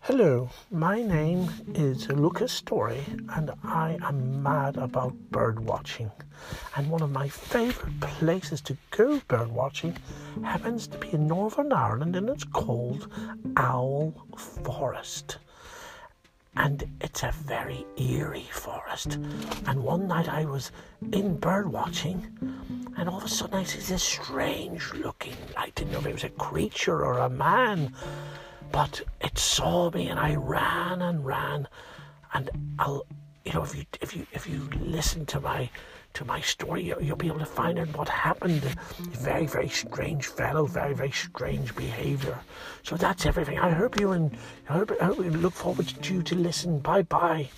Hello, my name is Lucas Story, and I am mad about bird watching. And one of my favourite places to go bird watching happens to be in Northern Ireland, and it's called Owl Forest. And it's a very eerie forest. And one night I was in bird watching, and all of a sudden I see this strange looking, light. I didn't know if it was a creature or a man but it saw me and I ran and ran. And I'll you know if you if you if you listen to my to my story you, will be able to find out what happened. Very very strange fellow very very strange behavior. So that's everything. I hope you and I hope, I hope you look forward to you to listen. Bye bye